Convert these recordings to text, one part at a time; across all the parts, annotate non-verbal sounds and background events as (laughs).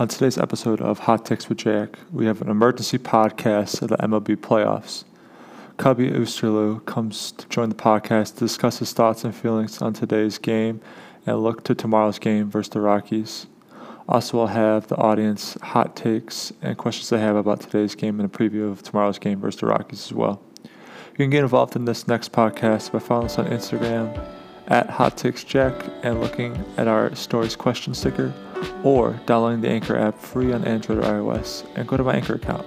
On today's episode of Hot Takes with Jack, we have an emergency podcast of the MLB playoffs. Cubby Oosterloo comes to join the podcast to discuss his thoughts and feelings on today's game and look to tomorrow's game versus the Rockies. Also, we'll have the audience hot takes and questions they have about today's game and a preview of tomorrow's game versus the Rockies as well. You can get involved in this next podcast by following us on Instagram at Hot Takes Jack and looking at our stories question sticker or downloading the Anchor app free on Android or iOS and go to my Anchor account.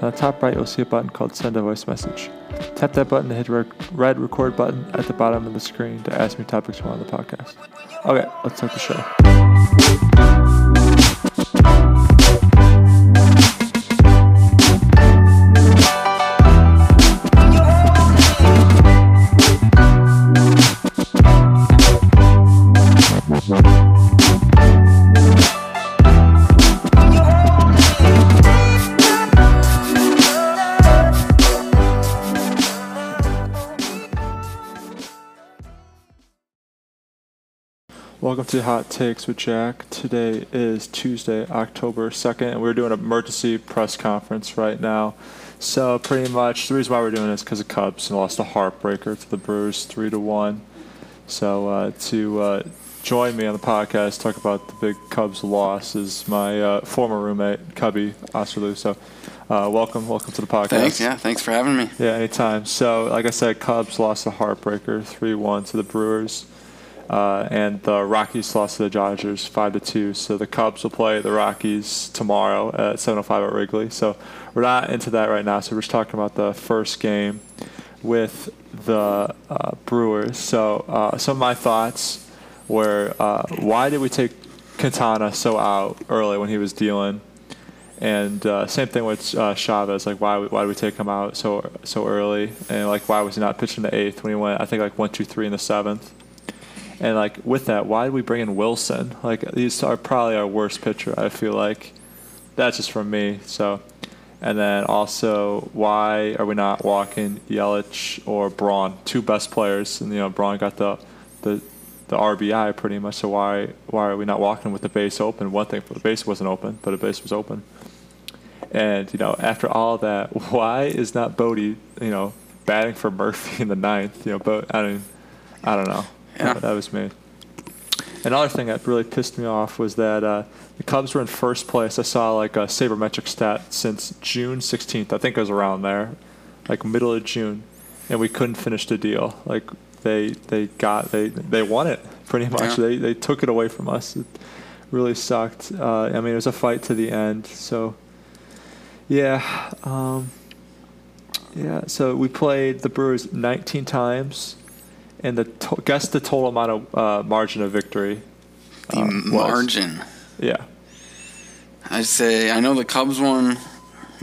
On the top right, you'll see a button called Send a Voice Message. Tap that button to hit the red record button at the bottom of the screen to ask me topics for on the podcast. Okay, let's start the show. Welcome to Hot Takes with Jack. Today is Tuesday, October 2nd, and we're doing an emergency press conference right now. So, pretty much the reason why we're doing this is because the Cubs lost a heartbreaker to the Brewers 3 to 1. So, uh, to uh, join me on the podcast, talk about the big Cubs loss, is my uh, former roommate, Cubby Oosterloo. So, uh, welcome, welcome to the podcast. Thanks, yeah, thanks for having me. Yeah, anytime. So, like I said, Cubs lost a heartbreaker 3 1 to the Brewers. Uh, and the Rockies lost to the Dodgers five to two. So the Cubs will play the Rockies tomorrow at 7:05 at Wrigley. So we're not into that right now. So we're just talking about the first game with the uh, Brewers. So uh, some of my thoughts were uh, why did we take Quintana so out early when he was dealing? And uh, same thing with Chavez. Like, why why did we take him out so so early? And like, why was he not pitching the eighth when he went? I think like one, two, three in the seventh. And like with that, why did we bring in Wilson? Like these are probably our worst pitcher. I feel like that's just from me. So, and then also, why are we not walking Yelich or Braun, two best players? And you know, Braun got the the the RBI pretty much. So why why are we not walking with the base open? One thing, the base wasn't open, but the base was open. And you know, after all that, (laughs) why is not Bote, you know, batting for Murphy in the ninth? You know, but I mean, I don't know. Yeah. That was me. Another thing that really pissed me off was that uh, the Cubs were in first place. I saw like a sabermetric stat since June 16th. I think it was around there, like middle of June, and we couldn't finish the deal. Like they they got they they won it pretty much. Yeah. They they took it away from us. It really sucked. Uh, I mean, it was a fight to the end. So yeah, um, yeah. So we played the Brewers 19 times and the to- guess the total amount of uh, margin of victory. The uh, margin. Yeah. I'd say I know the Cubs won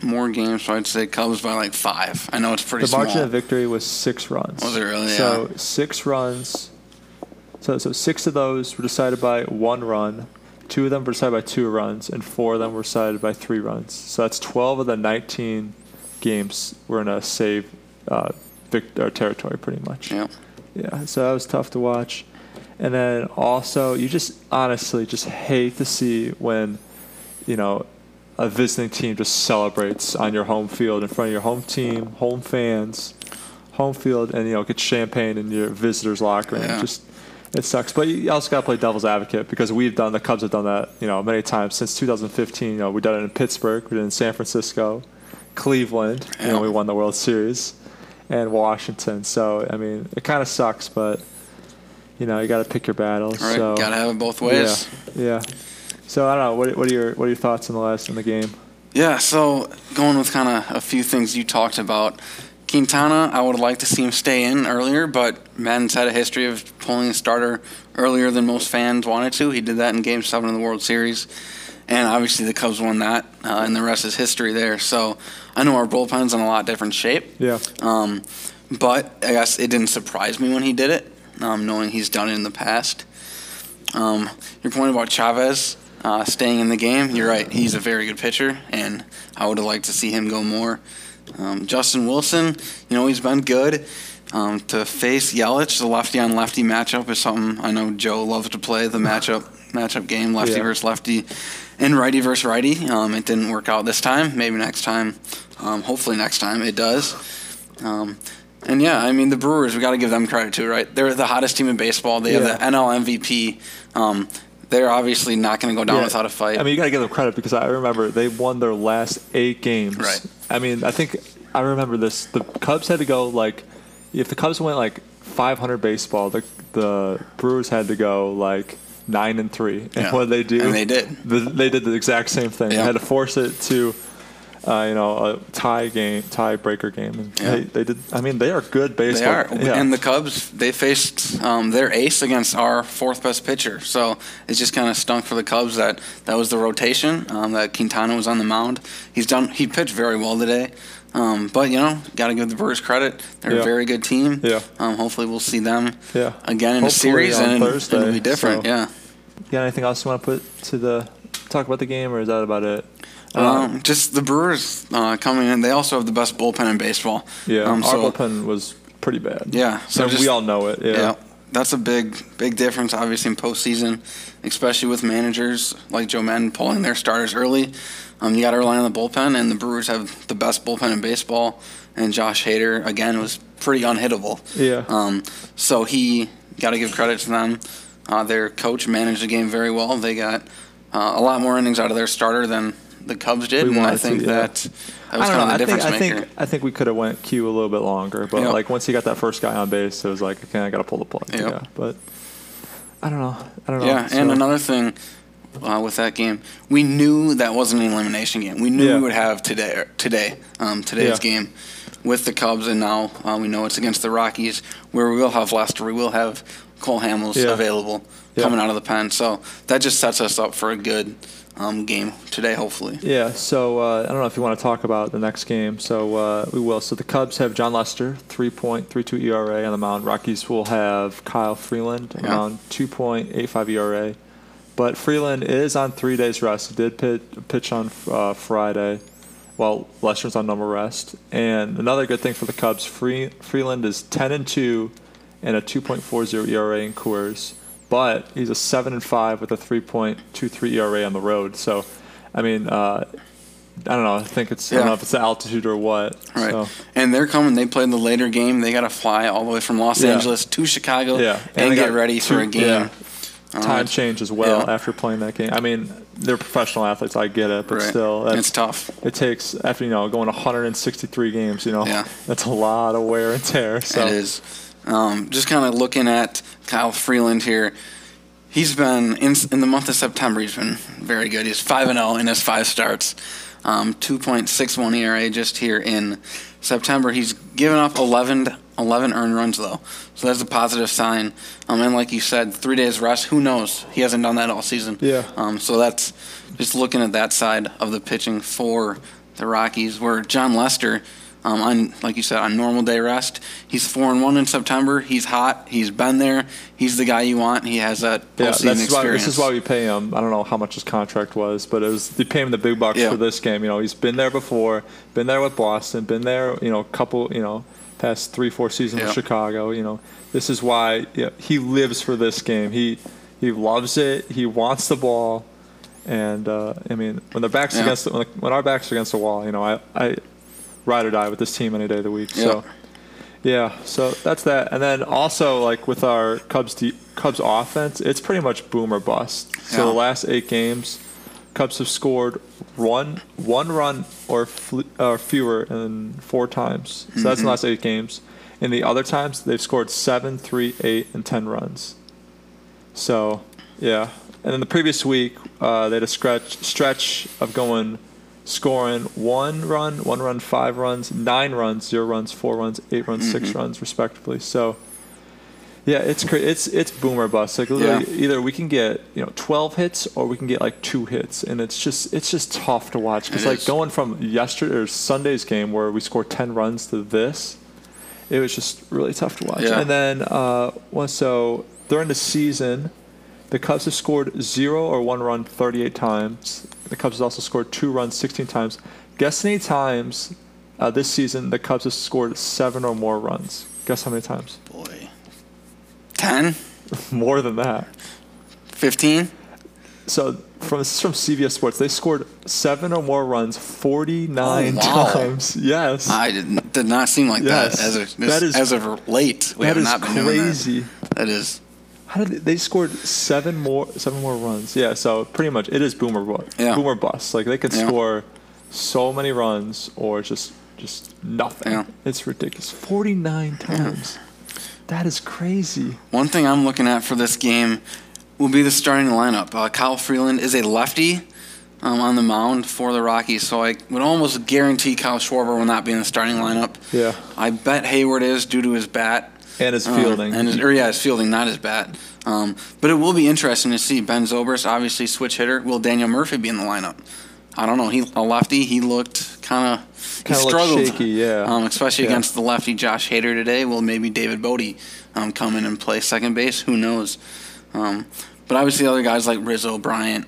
more games, so I'd say Cubs by like five. I know it's pretty. The small. margin of victory was six runs. Was it really? So yeah. six runs. So so six of those were decided by one run. Two of them were decided by two runs, and four of them were decided by three runs. So that's twelve of the nineteen games were in a save uh, vict- territory, pretty much. Yeah. Yeah, so that was tough to watch. And then also, you just honestly just hate to see when, you know, a visiting team just celebrates on your home field in front of your home team, home fans, home field, and you know get champagne in your visitors' locker room. Yeah. Just it sucks, but you also got to play devil's advocate because we've done the Cubs have done that, you know, many times since 2015. You know, we've done it in Pittsburgh, we did it in San Francisco, Cleveland. You know, we won the World Series and Washington. So I mean, it kind of sucks, but you know, you got to pick your battles. Right, so, got to have it both ways. Yeah, yeah. So I don't know. What, what are your what are your thoughts on the last in the game? Yeah, so going with kind of a few things you talked about. Quintana, I would like to see him stay in earlier, but Maddon's had a history of pulling a starter earlier than most fans wanted to. He did that in Game 7 of the World Series, and obviously the Cubs won that, uh, and the rest is history there. So I know our bullpen's in a lot different shape. Yeah. Um, but I guess it didn't surprise me when he did it, um, knowing he's done it in the past. Um, your point about Chavez uh, staying in the game, you're right. He's a very good pitcher, and I would have liked to see him go more. Um, Justin Wilson, you know, he's been good. Um, to face Yelich, the lefty on lefty matchup is something I know Joe loves to play. The matchup matchup game, lefty yeah. versus lefty, and righty versus righty. Um, it didn't work out this time. Maybe next time. Um, hopefully next time it does. Um, and yeah, I mean the Brewers, we got to give them credit too, right? They're the hottest team in baseball. They Yeah. have the NL MVP. Um, they're obviously not going to go down Yeah. without a fight. I mean, you got to give them credit because I remember they won their last eight games. Right. I mean, I think I remember this. The Cubs had to go like, if the Cubs went like 500 baseball, the the Brewers had to go like nine and three. And Yeah. what did they do? And they did. The, they did the exact same thing. They had to force it to. Uh, you know, a tie game, tiebreaker game. And Yeah. they, they did. I mean, they are good baseball. They are, Yeah. and the Cubs they faced um, their ace against our fourth best pitcher. So it just kind of stunk for the Cubs that that was the rotation. Um, that Quintana was on the mound. He's done. He pitched very well today. Um, but you know, got to give the Brewers credit. They're Yeah. a very good team. Yeah. Um, hopefully, we'll see them Yeah. again in a series, and Thursday, it'll be different. so- Yeah. you got anything else you want to put to the talk about the game, or is that about it? Uh, Um, just the Brewers uh, coming in. They also have the best bullpen in baseball. Yeah, Um, our so- bullpen was pretty bad. Yeah, so just- we all know it. Yeah. Yeah, that's a big, big difference, obviously, in postseason, especially with managers like Joe Maddon pulling their starters early. Um, you got to rely on the bullpen, and the Brewers have the best bullpen in baseball. And Josh Hader, again, was pretty unhittable. Yeah. Um, so he got to give credit to them. Uh, their coach managed the game very well. They got uh, a lot more innings out of their starter than the Cubs did, We and I wanted to, think yeah. that that was I don't kind know. of the I think difference I think I think we could have went Q a little bit longer, but Yep. like once he got that first guy on base, it was like okay, I got to pull the plug. Yep. Yeah, but I don't know. I don't know. Yeah, and another thing uh, with that game, we knew that wasn't an elimination game. We knew Yeah. we would have today, today, um, today's Yeah. game with the Cubs, and now uh, we know it's against the Rockies, where we will have Lester, we will have Cole Hamels Yeah. available coming out of the pen. So that just sets us up for a good um, game today, hopefully. Yeah, so uh, I don't know if you want to talk about the next game. So uh, we will. So the Cubs have Jon Lester, 3.32 ERA on the mound. Rockies will have Kyle Freeland Yeah. around 2.85 ERA. But Freeland is on three days rest. He did pit, pitch on uh, Friday while Lester's on normal rest. And another good thing for the Cubs, Free, Freeland is 10 and 2 and a 2.40 ERA in Coors. But he's a 7 and 5 with a 3.23 ERA on the road. So, I mean, uh, I don't know. I think it's I don't know if it's the altitude or what. Right. So, And they're coming. They played the later game. They got to fly all the way from Los Yeah. Angeles to Chicago Yeah. and, they get ready for a game. yeah, Time change as well yeah. after playing that game. I mean, they're professional athletes. I get it, but right. still, that's, it's tough. it takes after you know going 163 games. You know, Yeah. that's a lot of wear and tear. So It is. Um, just kind of looking at Kyle Freeland here. He's been in in the month of September. He's been very good. He's five and zero in his five starts. Um, 2.61 ERA just here in September. He's given up 11, 11 earned runs though, so that's a positive sign. Um, and like you said, three days rest. Who knows? He hasn't done that all season. Yeah. Um, so that's just looking at that side of the pitching for the Rockies, where Jon Lester, um, on like you said, on normal day rest, he's four and one in September. He's hot. He's been there. He's the guy you want. He has that yeah, that's why, experience. this is why we pay him. I don't know how much his contract was, but it was they pay him the big bucks Yeah. for this game. You know, he's been there before, been there with Boston, been there. You know, a couple. You know, past three, four seasons Yeah. with Chicago. You know, this is why yeah, he lives for this game. He he loves it. He wants the ball. And uh, I mean, when their backs Yeah. against the, when, the, when our backs are against the wall, you know, I, I ride or die with this team any day of the week. So, yeah, so that's that. And then also like with our Cubs de- Cubs offense, it's pretty much boom or bust. So Yeah. the last eight games, Cubs have scored one one run or fl- or fewer in four times. So that's the last eight games. In the other times, they've scored seven, three, eight, and ten runs. So yeah, and then the previous week uh, they had a stretch stretch of going scoring one run, one run, five runs, nine runs, zero runs, four runs, eight runs, six runs, respectively. So yeah, it's cra- it's it's boomer bust. Like literally, either we can get you know twelve hits or we can get like two hits, and it's just it's just tough to watch because like is. going from yesterday or Sunday's game where we scored ten runs to this, it was just really tough to watch. Yeah. And then uh, well, so during the season, the Cubs have scored zero or one run 38 times. The Cubs have also scored two runs 16 times. Guess how many times uh, this season the Cubs have scored seven or more runs? Guess how many times? boy. 10, (laughs) More than that. 15, so from this is from CBS Sports, they scored seven or more runs 49 Oh, wow. times. Yes. I did, did not seem like Yes. that as of That is- as of late. We that have not been doing that. crazy. That is How did they, they scored seven more seven more runs? Yeah, so pretty much it is boomer Yeah. boomer bust. Like they could Yeah. score so many runs or just just nothing. Yeah. It's ridiculous. 49 times. That is crazy. one thing I'm looking at for this game will be the starting lineup. Uh, Kyle Freeland is a lefty um, on the mound for the Rockies, so I would almost guarantee Kyle Schwarber will not be in the starting lineup. Yeah. I bet Hayward is due to his bat. And his Um, fielding. and his, or yeah, his fielding, not his bat. Um, but it will be interesting to see Ben Zobrist, obviously switch hitter. Will Daniel Murphy be in the lineup? I don't know. He a lefty. He looked kind of he struggled, shaky, yeah. Um, especially Yeah. against the lefty Josh Hader today. Will maybe David Bote um, come in and play second base? Who knows? Um, but obviously, other guys like Rizzo, Bryant,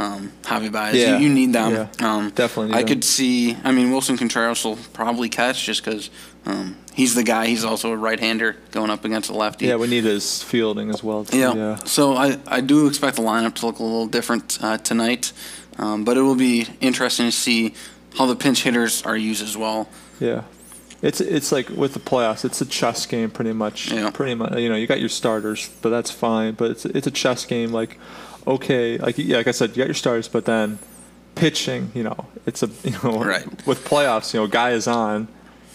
um, Javy Baez, Yeah. you, you need them. Yeah. Um, Definitely need I them. could see. I mean, Willson Contreras will probably catch just because um, he's the guy. He's also a right-hander going up against a lefty. Yeah, we need his fielding as well. Too. Yeah. yeah. So I, I do expect the lineup to look a little different uh, tonight, um, but it will be interesting to see how the pinch hitters are used as well. Yeah. It's it's like with the playoffs, it's a chess game pretty much. Yeah. Pretty much, you know, you got your starters, but that's fine. But it's it's a chess game. Like, okay, like yeah, like I said, you got your starters, but then pitching, you know, it's a (laughs) you know, Right. with playoffs, you know, guy is on,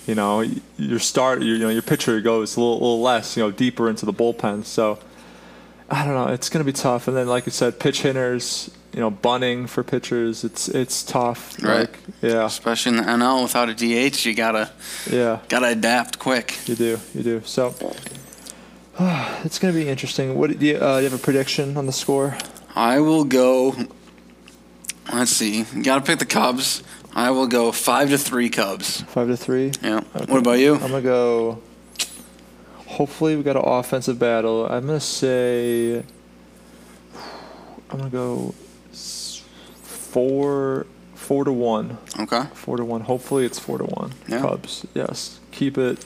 you know, your start, your, you know, your pitcher goes a little, little less, you know, deeper into the bullpen. So I don't know, it's gonna be tough. And then, like you said, pitch hitters, you know, bunting for pitchers, it's it's tough. Right. Like, yeah, Especially in the NL without a DH, you gotta yeah. gotta adapt quick. You do, you do. So (sighs) it's going to be interesting. What do you, uh, do you have a prediction on the score? I will go. Let's see. Gotta pick the Cubs. I will go five to three Cubs. Five to three. Yeah. Okay. What about you? I'm gonna go. Hopefully, we got an offensive battle. I'm gonna say. I'm gonna go four, four to one. Okay. Four to one. Hopefully, it's four to one. Yeah. Cubs. Yes. Keep it.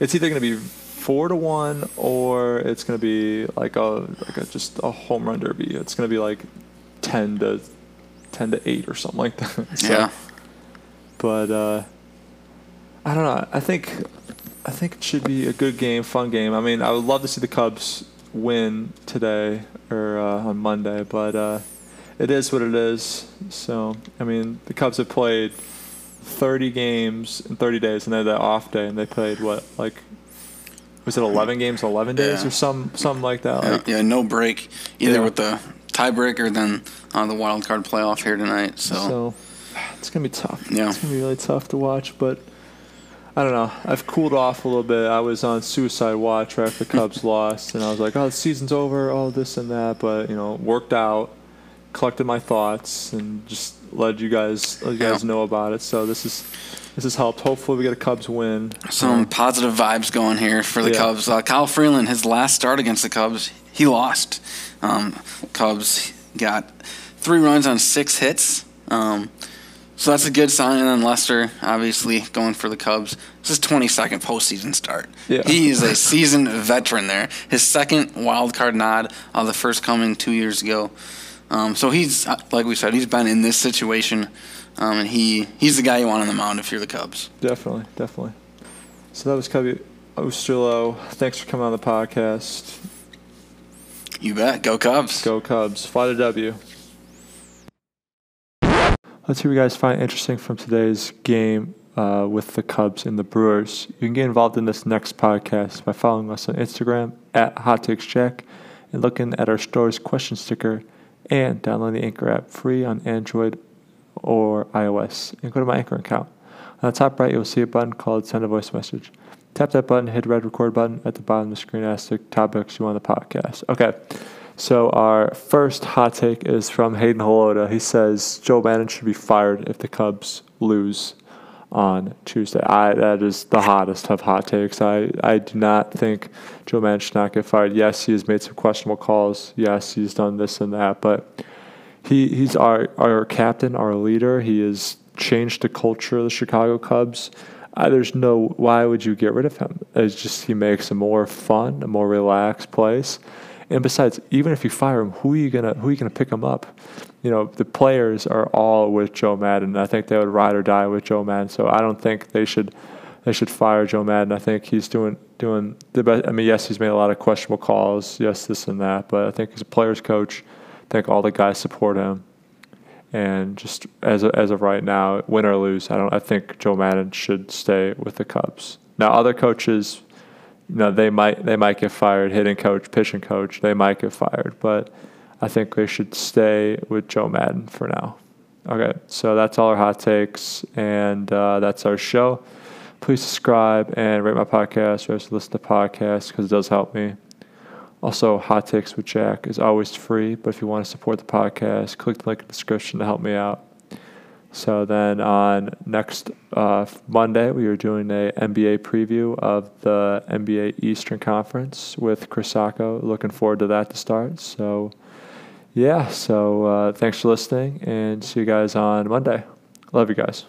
It's either gonna be four to one or it's gonna be like a like a just a home run derby. It's gonna be like ten to ten to eight or something like that. So- (laughs) yeah. but uh, I don't know. I think I think it should be a good game, fun game. I mean, I would love to see the Cubs win today or uh, on Monday, but uh, it is what it is. So I mean, the Cubs have played 30 games in 30 days, and they had that off day, and they played what like was it 11 games, 11 days, Yeah. or some something like that. Yeah, Like, yeah, no break either Yeah. with the tiebreaker then uh, the wild card playoff here tonight. So, So it's gonna be tough. Yeah. It's gonna be really tough to watch, but I don't know. I've cooled off a little bit. I was on suicide watch right after the Cubs (laughs) lost, and I was like, "Oh, the season's over. Oh, this and that." But you know, worked out, collected my thoughts, and just let you guys let you guys Yeah. know about it. So this is this has helped. Hopefully, we get a Cubs win. some positive vibes going here for the Yeah. Cubs. Uh, Kyle Freeland, his last start against the Cubs, he lost. Um, Cubs got three runs on six hits. Um, so that's a good sign. And then Lester, obviously, going for the Cubs. This is 22nd postseason start. Yeah. He is a seasoned veteran there. His second wild card nod, uh, the first coming two years ago. Um, so he's, uh, like we said, he's been in this situation. Um, and he, he's the guy you want on the mound if you're the Cubs. Definitely, definitely. So that was Cubby Osterlo. Thanks for coming on the podcast. You bet. Go Cubs. Go Cubs. Fly to W. Let's see what you guys find interesting from today's game uh, with the Cubs and the Brewers. You can get involved in this next podcast by following us on Instagram at Hot Takes Jack and looking at our store's question sticker and downloading the Anchor app free on Android or iOS. And go to my Anchor account. On the top right, you'll see a button called Send a Voice Message. Tap that button, hit the red record button at the bottom of the screen, ask the topics you want the podcast. Okay. So our first hot take is from Hayden Halota. He says Joe Maddon should be fired if the Cubs lose on Tuesday. I that is the hottest of hot takes. I, I do not think Joe Maddon should not get fired. Yes, he has made some questionable calls. Yes, he's done this and that, but he he's our our captain, our leader. He has changed the culture of the Chicago Cubs. Uh, there's no why would you get rid of him? It's just he makes a more fun, a more relaxed place. And besides, even if you fire him, who are you gonna who are you gonna pick him up? You know, the players are all with Joe Maddon. I think they would ride or die with Joe Maddon. So I don't think they should they should fire Joe Maddon. I think he's doing doing the best. I mean, yes, he's made a lot of questionable calls. Yes, this and that. But I think as a players coach, think all the guys support him. And just as of, as of right now, win or lose, I don't. I think Joe Maddon should stay with the Cubs. Now, other coaches, you know, they might they might get fired. Hitting coach, pitching coach, they might get fired. But I think they should stay with Joe Maddon for now. Okay, so that's all our hot takes, and uh, that's our show please subscribe and rate my podcast or listen to podcasts because it does help me. Also, Hot Takes with Jack is always free, but if you want to support the podcast, click the link in the description to help me out. So then on next uh, Monday, we are doing a NBA preview of the NBA Eastern Conference with Chris Sacco. Looking forward to that to start. So yeah, so uh, thanks for listening and see you guys on Monday. Love you guys.